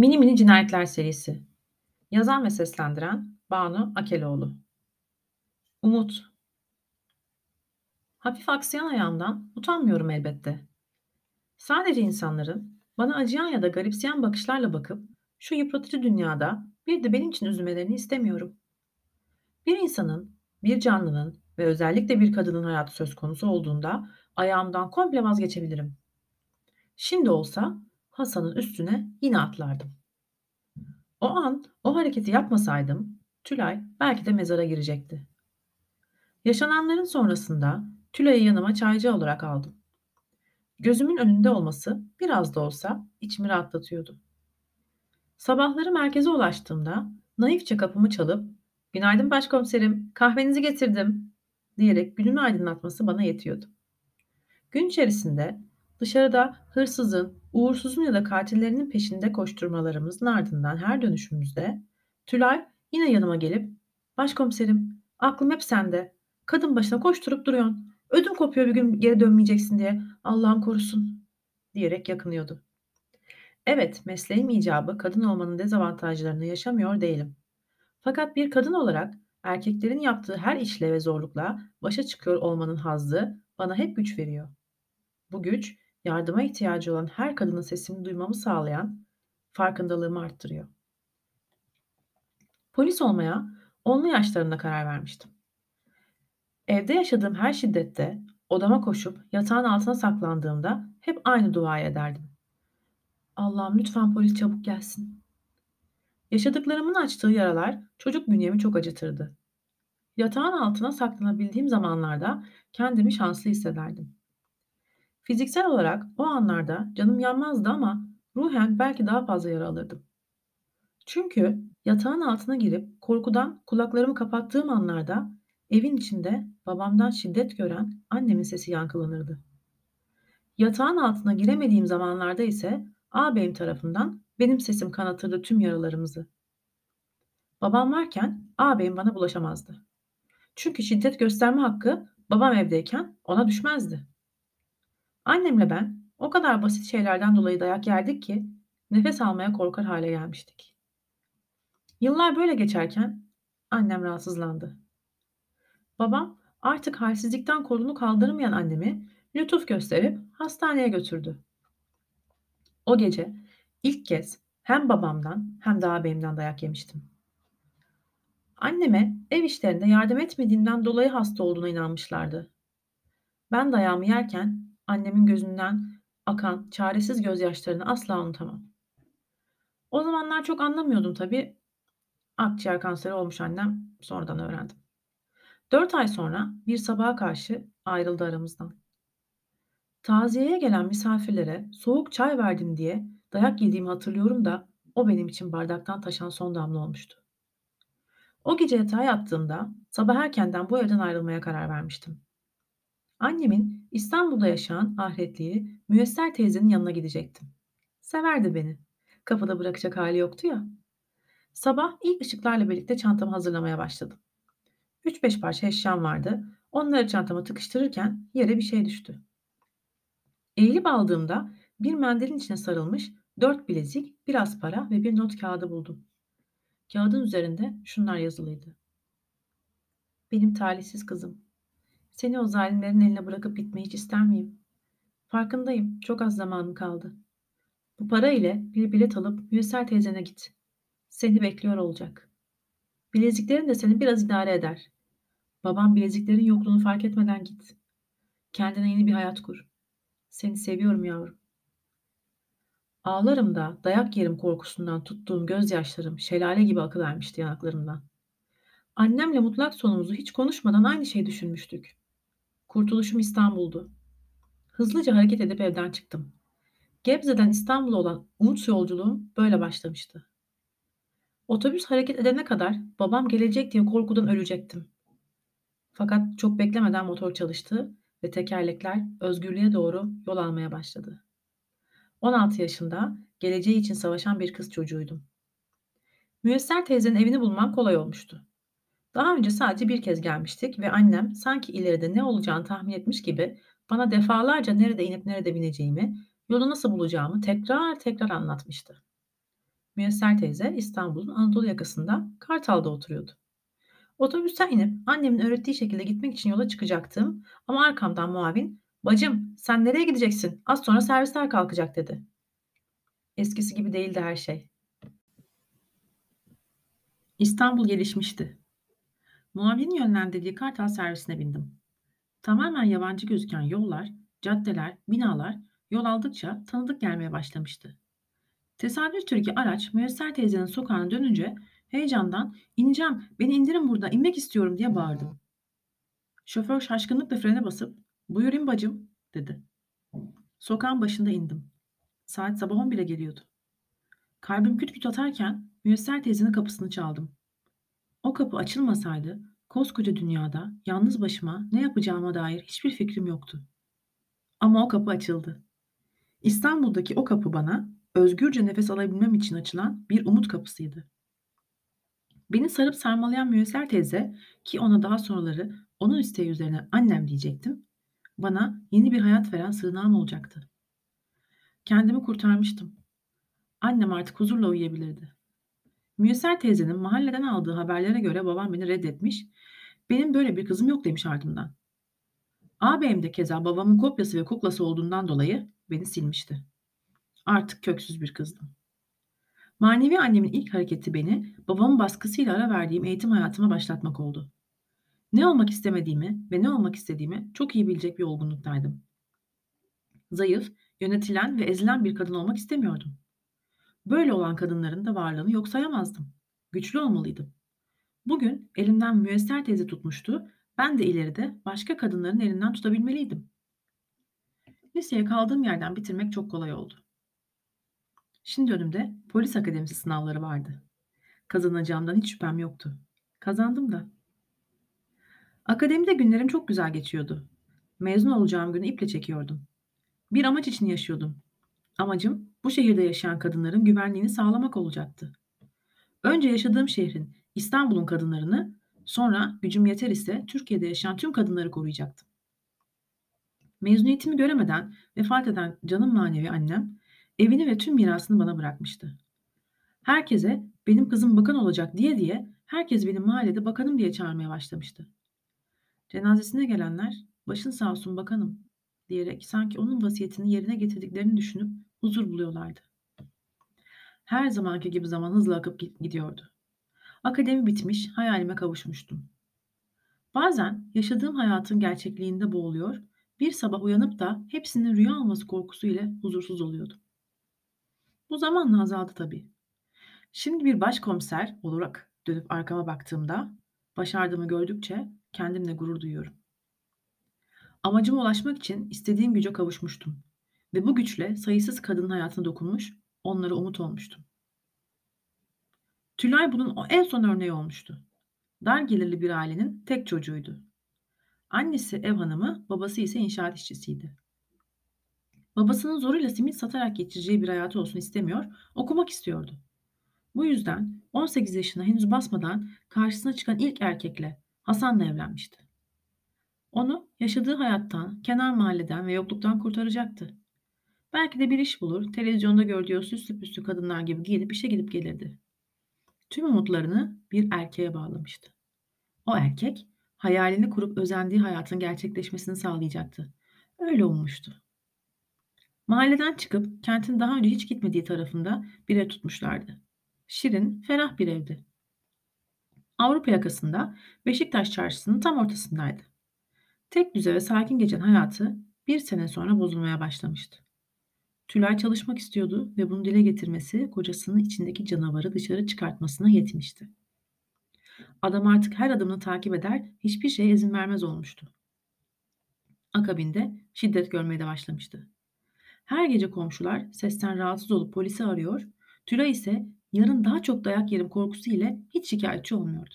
Mini Mini Cinayetler serisi. Yazan ve seslendiren Banu Akeloğlu. Umut. Hafif aksayan ayağımdan utanmıyorum elbette. Sadece insanların bana acıyan ya da garipseyen bakışlarla bakıp şu yıpratıcı dünyada bir de benim için üzülmelerini istemiyorum. Bir insanın, bir canlının ve özellikle bir kadının hayatı söz konusu olduğunda ayağımdan komple vazgeçebilirim. Şimdi olsa Hasan'ın üstüne yine atlardım. O an o hareketi yapmasaydım Tülay belki de mezara girecekti. Yaşananların sonrasında Tülay'ı yanıma çaycı olarak aldım. Gözümün önünde olması biraz da olsa içimi rahatlatıyordu. Sabahları merkeze ulaştığımda naifçe kapımı çalıp ''Günaydın başkomiserim, kahvenizi getirdim.'' diyerek günümü aydınlatması bana yetiyordu. Gün içerisinde dışarıda hırsızın, uğursuzun ya da katillerinin peşinde koşturmalarımızın ardından her dönüşümüzde Tülay yine yanıma gelip ''Başkomiserim, aklım hep sende. Kadın başına koşturup duruyorsun. Ödüm kopuyor bir gün geri dönmeyeceksin diye. Allah'ım korusun.'' diyerek yakınıyordu. Evet, mesleğim icabı kadın olmanın dezavantajlarını yaşamıyor değilim. Fakat bir kadın olarak erkeklerin yaptığı her işle ve zorlukla başa çıkıyor olmanın hazzı bana hep güç veriyor. Bu güç yardıma ihtiyacı olan her kadının sesini duymamı sağlayan farkındalığımı arttırıyor. Polis olmaya onlu yaşlarında karar vermiştim. Evde yaşadığım her şiddette odama koşup yatağın altına saklandığımda hep aynı duayı ederdim. Allah'ım lütfen polis çabuk gelsin. Yaşadıklarımın açtığı yaralar çocuk bünyemi çok acıtırdı. Yatağın altına saklanabildiğim zamanlarda kendimi şanslı hissederdim. Fiziksel olarak o anlarda canım yanmazdı ama ruhen belki daha fazla yara alırdım. Çünkü yatağın altına girip korkudan kulaklarımı kapattığım anlarda evin içinde babamdan şiddet gören annemin sesi yankılanırdı. Yatağın altına giremediğim zamanlarda ise ağabeyim tarafından benim sesim kanatırdı tüm yaralarımızı. Babam varken ağabeyim bana bulaşamazdı. Çünkü şiddet gösterme hakkı babam evdeyken ona düşmezdi. Annemle ben o kadar basit şeylerden dolayı dayak yerdik ki nefes almaya korkar hale gelmiştik. Yıllar böyle geçerken annem rahatsızlandı. Babam artık halsizlikten kolunu kaldırmayan annemi lütuf gösterip hastaneye götürdü. O gece ilk kez hem babamdan hem de ağabeyimden dayak yemiştim. Anneme ev işlerinde yardım etmediğimden dolayı hasta olduğuna inanmışlardı. Ben dayağımı yerken annemin gözünden akan çaresiz gözyaşlarını asla unutamam. O zamanlar çok anlamıyordum tabii. Akciğer kanseri olmuş annem sonradan öğrendim. Dört ay sonra bir sabaha karşı ayrıldı aramızdan. Taziyeye gelen misafirlere soğuk çay verdim diye dayak yediğimi hatırlıyorum da o benim için bardaktan taşan son damla olmuştu. O gece yatağa yattığımda sabah erkenden bu evden ayrılmaya karar vermiştim. Annemin İstanbul'da yaşayan ahiretliği Müyesser teyzenin yanına gidecektim. Severdi beni. Kapıda bırakacak hali yoktu ya. Sabah ilk ışıklarla birlikte çantamı hazırlamaya başladım. Üç beş parça eşyam vardı. Onları çantama tıkıştırırken yere bir şey düştü. Eğilip aldığımda bir mendilin içine sarılmış dört bilezik, biraz para ve bir not kağıdı buldum. Kağıdın üzerinde şunlar yazılıydı. Benim talihsiz kızım. Seni o zalimlerin eline bırakıp gitmeyi hiç ister miyim? Farkındayım. Çok az zamanım kaldı. Bu para ile bir bilet alıp Müyesser teyzene git. Seni bekliyor olacak. Bileziklerin de seni biraz idare eder. Babam bileziklerin yokluğunu fark etmeden git. Kendine yeni bir hayat kur. Seni seviyorum yavrum. Ağlarım da dayak yerim korkusundan tuttuğum gözyaşlarım şelale gibi akıvermişti yanaklarımdan. Annemle mutlak sonumuzu hiç konuşmadan aynı şeyi düşünmüştük. Kurtuluşum İstanbul'du. Hızlıca hareket edip evden çıktım. Gebze'den İstanbul'a olan umut yolculuğum böyle başlamıştı. Otobüs hareket edene kadar babam gelecek diye korkudan ölecektim. Fakat çok beklemeden motor çalıştı ve tekerlekler özgürlüğe doğru yol almaya başladı. 16 yaşında geleceği için savaşan bir kız çocuğuydum. Müyesser teyzenin evini bulmam kolay olmuştu. Daha önce sadece bir kez gelmiştik ve annem sanki ileride ne olacağını tahmin etmiş gibi bana defalarca nerede inip nerede bineceğimi, yolu nasıl bulacağımı tekrar tekrar anlatmıştı. Müyesser teyze İstanbul'un Anadolu yakasında Kartal'da oturuyordu. Otobüsten inip annemin öğrettiği şekilde gitmek için yola çıkacaktım ama arkamdan muavin "Bacım, sen nereye gideceksin? Az sonra servisler kalkacak." dedi. Eskisi gibi değildi her şey. İstanbul gelişmişti. Muavinin yönlendirdiği Kartal servisine bindim. Tamamen yabancı gözüken yollar, caddeler, binalar yol aldıkça tanıdık gelmeye başlamıştı. Tesadüftür ki araç Müyesser teyzenin sokağına dönünce heyecandan ineceğim, beni indirin burada, inmek istiyorum diye bağırdım. Şoför şaşkınlıkla frene basıp buyur in bacım dedi. Sokağın başında indim. Saat sabah 11'e geliyordu. Kalbim küt küt atarken Müyesser teyzenin kapısını çaldım. O kapı açılmasaydı koskoca dünyada yalnız başıma ne yapacağıma dair hiçbir fikrim yoktu. Ama o kapı açıldı. İstanbul'daki o kapı bana özgürce nefes alabilmem için açılan bir umut kapısıydı. Beni sarıp sarmalayan Müyesser teyze ki ona daha sonraları onun isteği üzerine annem diyecektim, bana yeni bir hayat veren sığınağım olacaktı. Kendimi kurtarmıştım. Annem artık huzurla uyuyabilirdi. Müyesser teyzenin mahalleden aldığı haberlere göre babam beni reddetmiş, benim böyle bir kızım yok demiş ardımdan. Ağabeyim de keza babamın kopyası ve kuklası olduğundan dolayı beni silmişti. Artık köksüz bir kızdım. Manevi annemin ilk hareketi beni babamın baskısıyla ara verdiğim eğitim hayatıma başlatmak oldu. Ne olmak istemediğimi ve ne olmak istediğimi çok iyi bilecek bir olgunluktaydım. Zayıf, yönetilen ve ezilen bir kadın olmak istemiyordum. Böyle olan kadınların da varlığını yok sayamazdım. Güçlü olmalıydım. Bugün elimden müesser teyze tutmuştu, ben de ileride başka kadınların elinden tutabilmeliydim. Liseye kaldığım yerden bitirmek çok kolay oldu. Şimdi önümde polis akademisi sınavları vardı. Kazanacağımdan hiç şüphem yoktu. Kazandım da. Akademide günlerim çok güzel geçiyordu. Mezun olacağım günü iple çekiyordum. Bir amaç için yaşıyordum. Amacım bu şehirde yaşayan kadınların güvenliğini sağlamak olacaktı. Önce yaşadığım şehrin, İstanbul'un kadınlarını, sonra gücüm yeter ise Türkiye'de yaşayan tüm kadınları koruyacaktım. Mezuniyetimi göremeden vefat eden canım manevi annem evini ve tüm mirasını bana bırakmıştı. Herkese benim kızım bakan olacak diye diye herkes benim mahallede bakanım diye çağırmaya başlamıştı. Cenazesine gelenler başın sağ olsun bakanım diyerek sanki onun vasiyetini yerine getirdiklerini düşünüp huzur buluyorlardı. Her zamanki gibi zaman hızla akıp gidiyordu. Akademi bitmiş, hayalime kavuşmuştum. Bazen yaşadığım hayatın gerçekliğinde boğuluyor, bir sabah uyanıp da hepsinin rüya olması korkusu ile huzursuz oluyordum. Bu zamanla azaldı tabii. Şimdi bir başkomiser olarak dönüp arkama baktığımda başardığımı gördükçe kendimle gurur duyuyorum. Amacıma ulaşmak için istediğim güce kavuşmuştum ve bu güçle sayısız kadının hayatına dokunmuş, onlara umut olmuştum. Tülay bunun en son örneği olmuştu. Dar gelirli bir ailenin tek çocuğuydu. Annesi ev hanımı, babası ise inşaat işçisiydi. Babasının zoruyla simit satarak geçireceği bir hayatı olsun istemiyor, okumak istiyordu. Bu yüzden 18 yaşına henüz basmadan karşısına çıkan ilk erkekle Hasan'la evlenmişti. Onu yaşadığı hayattan, kenar mahalleden ve yokluktan kurtaracaktı. Belki de bir iş bulur, televizyonda gördüğü süslü püslü kadınlar gibi giyinip işe gidip gelirdi. Tüm umutlarını bir erkeğe bağlamıştı. O erkek, hayalini kurup özendiği hayatın gerçekleşmesini sağlayacaktı. Öyle ummuştu. Mahalleden çıkıp kentin daha önce hiç gitmediği tarafında bir ev tutmuşlardı. Şirin, ferah bir evdi. Avrupa yakasında Beşiktaş çarşısının tam ortasındaydı. Tek düze ve sakin geçen hayatı bir sene sonra bozulmaya başlamıştı. Tülay çalışmak istiyordu ve bunu dile getirmesi kocasının içindeki canavarı dışarı çıkartmasına yetmişti. Adam artık her adımını takip eder, hiçbir şeye izin vermez olmuştu. Akabinde şiddet görmeye de başlamıştı. Her gece komşular sesten rahatsız olup polisi arıyor, Tülay ise yarın daha çok dayak yerim korkusu ile hiç şikayetçi olmuyordu.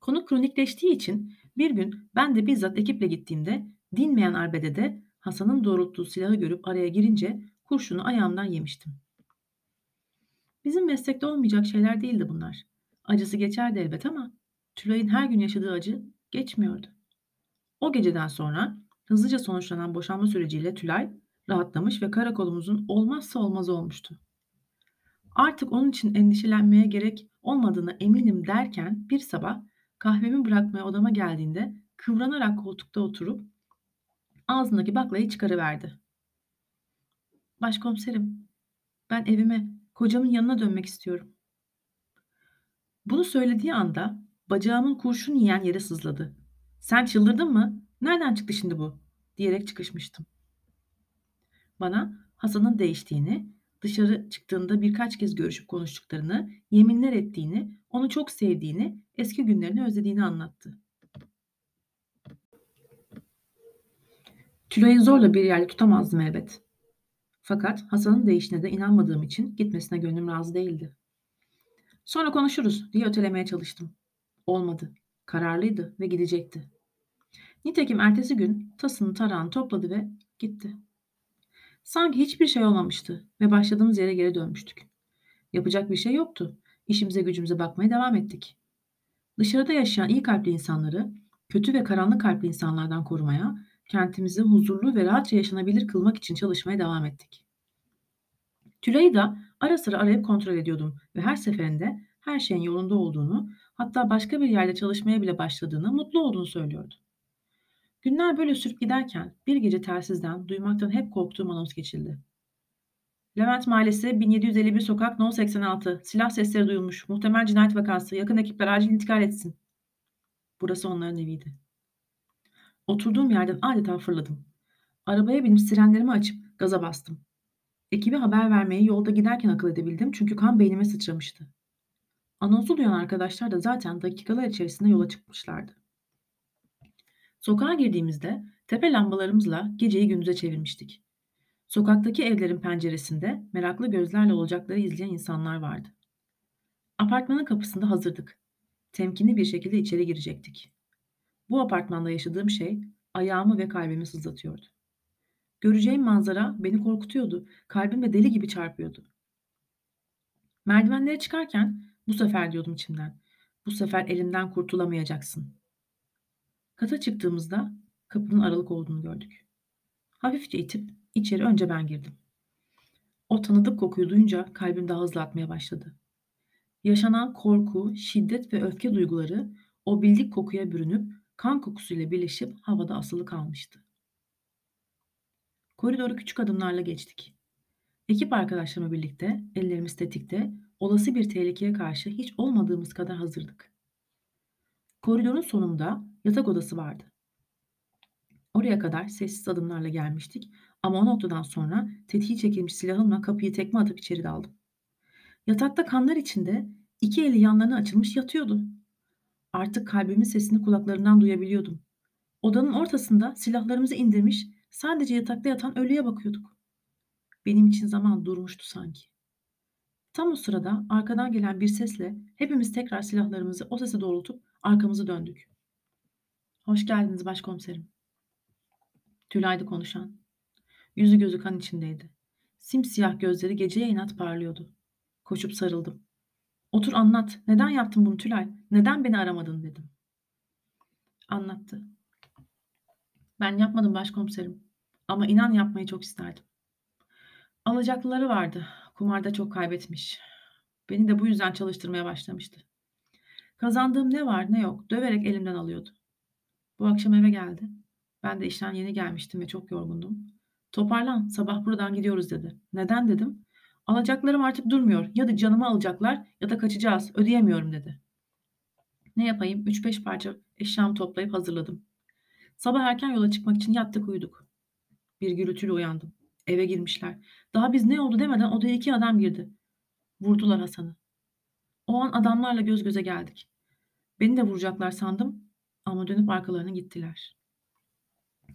Konu kronikleştiği için bir gün ben de bizzat ekiple gittiğimde dinmeyen arbedede Hasan'ın doğrulttuğu silahı görüp araya girince kurşunu ayağımdan yemiştim. Bizim meslekte olmayacak şeyler değildi bunlar. Acısı geçerdi elbet ama Tülay'ın her gün yaşadığı acı geçmiyordu. O geceden sonra hızlıca sonuçlanan boşanma süreciyle Tülay rahatlamış ve karakolumuzun olmazsa olmazı olmuştu. Artık onun için endişelenmeye gerek olmadığına eminim derken bir sabah kahvemi bırakmaya odama geldiğinde kıvranarak koltukta oturup ağzındaki baklayı çıkarıverdi. Başkomiserim, ben evime, kocamın yanına dönmek istiyorum. Bunu söylediği anda bacağımın kurşun yiyen yere sızladı. Sen çıldırdın mı? Nereden çıktı şimdi bu? diyerek çıkışmıştım. Bana Hasan'ın değiştiğini, dışarı çıktığında birkaç kez görüşüp konuştuklarını, yeminler ettiğini, onu çok sevdiğini, eski günlerini özlediğini anlattı. Tülay'ı zorla bir yerde tutamazdım elbet. Fakat Hasan'ın değişine de inanmadığım için gitmesine gönlüm razı değildi. Sonra konuşuruz diye ötelemeye çalıştım. Olmadı. Kararlıydı ve gidecekti. Nitekim ertesi gün tasını tarağını topladı ve gitti. Sanki hiçbir şey olmamıştı ve başladığımız yere geri dönmüştük. Yapacak bir şey yoktu. İşimize gücümüze bakmaya devam ettik. Dışarıda yaşayan iyi kalpli insanları kötü ve karanlık kalpli insanlardan korumaya, kentimizi huzurlu ve rahatça yaşanabilir kılmak için çalışmaya devam ettik. Tülay'ı da ara sıra arayıp kontrol ediyordum ve her seferinde her şeyin yolunda olduğunu, hatta başka bir yerde çalışmaya bile başladığını, mutlu olduğunu söylüyordu. Günler böyle sürüp giderken bir gece telsizden duymaktan hep korktuğum anons geçildi. Levent Mahallesi 1751 sokak No 86. Silah sesleri duyulmuş. Muhtemel cinayet vakası. Yakın ekipler acil intikal etsin. Burası onların eviydi. Oturduğum yerden adeta fırladım. Arabaya binip sirenlerimi açıp gaza bastım. Ekibi haber vermeyi yolda giderken akıl edebildim çünkü kan beynime sıçramıştı. Anonsu duyan arkadaşlar da zaten dakikalar içerisinde yola çıkmışlardı. Sokağa girdiğimizde tepe lambalarımızla geceyi gündüze çevirmiştik. Sokaktaki evlerin penceresinde meraklı gözlerle olacakları izleyen insanlar vardı. Apartmanın kapısında hazırdık. Temkinli bir şekilde içeri girecektik. Bu apartmanda yaşadığım şey ayağımı ve kalbimi sızlatıyordu. Göreceğim manzara beni korkutuyordu. Kalbimde deli gibi çarpıyordu. Merdivenlere çıkarken bu sefer diyordum içimden. Bu sefer elinden kurtulamayacaksın. Kata çıktığımızda kapının aralık olduğunu gördük. Hafifçe itip içeri önce ben girdim. O tanıdık kokuyu duyunca kalbim daha hızlı atmaya başladı. Yaşanan korku, şiddet ve öfke duyguları o bildik kokuya bürünüp kan kokusuyla birleşip havada asılı kalmıştı. Koridoru küçük adımlarla geçtik. Ekip arkadaşlarımla birlikte ellerimiz tetikte olası bir tehlikeye karşı hiç olmadığımız kadar hazırdık. Koridorun sonunda yatak odası vardı. Oraya kadar sessiz adımlarla gelmiştik ama o noktadan sonra tetiği çekilmiş silahımla kapıyı tekme atıp içeri daldım. Yatakta kanlar içinde iki eli yanlarına açılmış yatıyordu. Artık kalbimin sesini kulaklarından duyabiliyordum. Odanın ortasında silahlarımızı indirmiş sadece yatakta yatan ölüye bakıyorduk. Benim için zaman durmuştu sanki. Tam o sırada arkadan gelen bir sesle hepimiz tekrar silahlarımızı o sese doğrultup arkamızı döndük. Hoş geldiniz başkomiserim. Tülay'dı konuşan. Yüzü gözü kan içindeydi. Simsiyah gözleri geceye inat parlıyordu. Koşup sarıldım. Otur anlat. Neden yaptın bunu Tülay? Neden beni aramadın dedim. Anlattı. Ben yapmadım başkomiserim. Ama inan yapmayı çok isterdim. Alacaklıları vardı. Kumarda çok kaybetmiş. Beni de bu yüzden çalıştırmaya başlamıştı. Kazandığım ne var ne yok döverek elimden alıyordu. Bu akşam eve geldi. Ben de işten yeni gelmiştim ve çok yorgundum. Toparlan sabah buradan gidiyoruz dedi. Neden dedim. Alacaklarım artık durmuyor. Ya da canımı alacaklar ya da kaçacağız. Ödeyemiyorum dedi. Ne yapayım? 3-5 parça eşyamı toplayıp hazırladım. Sabah erken yola çıkmak için yattık uyuduk. Bir gürültüyle uyandım. Eve girmişler. Daha biz ne oldu demeden odaya iki adam girdi. Vurdular Hasan'ı. O an adamlarla göz göze geldik. Beni de vuracaklar sandım ama dönüp arkalarına gittiler.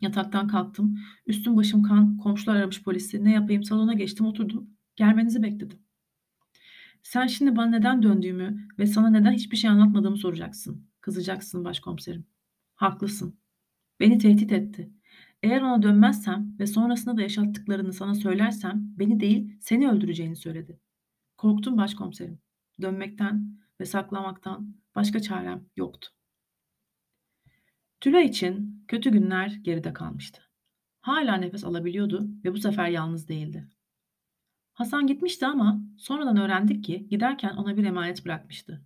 Yataktan kalktım. Üstüm başım kan. Komşular aramış polisi. Ne yapayım salona geçtim oturdum. Gelmenizi bekledim. Sen şimdi bana neden döndüğümü ve sana neden hiçbir şey anlatmadığımı soracaksın. Kızacaksın başkomiserim. Haklısın. Beni tehdit etti. Eğer ona dönmezsem ve sonrasında da yaşattıklarını sana söylersem beni değil seni öldüreceğini söyledi. Korktum başkomiserim. Dönmekten ve saklamaktan başka çarem yoktu. Tülay için kötü günler geride kalmıştı. Hala nefes alabiliyordu ve bu sefer yalnız değildi. Hasan gitmişti ama sonradan öğrendik ki giderken ona bir emanet bırakmıştı.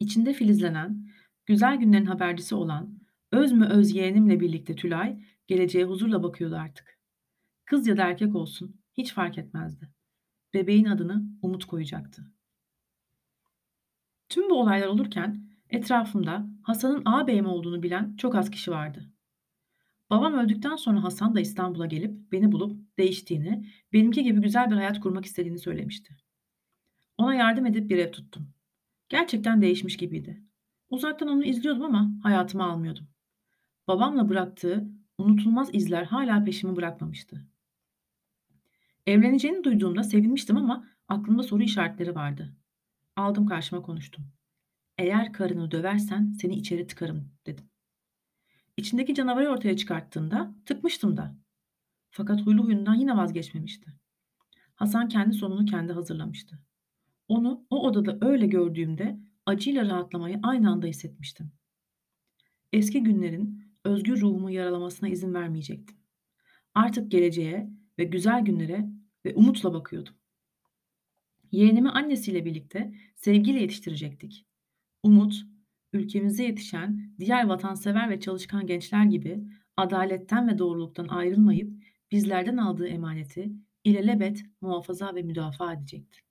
İçinde filizlenen, güzel günlerin habercisi olan, öz mü öz yeğenimle birlikte Tülay, geleceğe huzurla bakıyordu artık. Kız ya da erkek olsun, hiç fark etmezdi. Bebeğin adını Umut koyacaktı. Tüm bu olaylar olurken etrafımda Hasan'ın ağabeyim olduğunu bilen çok az kişi vardı. Babam öldükten sonra Hasan da İstanbul'a gelip beni bulup değiştiğini, benimki gibi güzel bir hayat kurmak istediğini söylemişti. Ona yardım edip bir ev tuttum. Gerçekten değişmiş gibiydi. Uzaktan onu izliyordum ama hayatıma almıyordum. Babamla bıraktığı unutulmaz izler hala peşimi bırakmamıştı. Evleneceğini duyduğumda sevinmiştim ama aklımda soru işaretleri vardı. Aldım karşıma konuştum. Eğer karını döversen seni içeri tıkarım dedim. İçindeki canavarı ortaya çıkarttığında tıkmıştım da. Fakat huylu huyundan yine vazgeçmemişti. Hasan kendi sonunu kendi hazırlamıştı. Onu o odada öyle gördüğümde acıyla rahatlamayı aynı anda hissetmiştim. Eski günlerin özgür ruhumu yaralamasına izin vermeyecektim. Artık geleceğe ve güzel günlere ve umutla bakıyordum. Yeğenimi annesiyle birlikte sevgiyle yetiştirecektik. Umut, ülkemizde yetişen diğer vatansever ve çalışkan gençler gibi adaletten ve doğruluktan ayrılmayıp bizlerden aldığı emaneti ilelebet muhafaza ve müdafaa edecekti.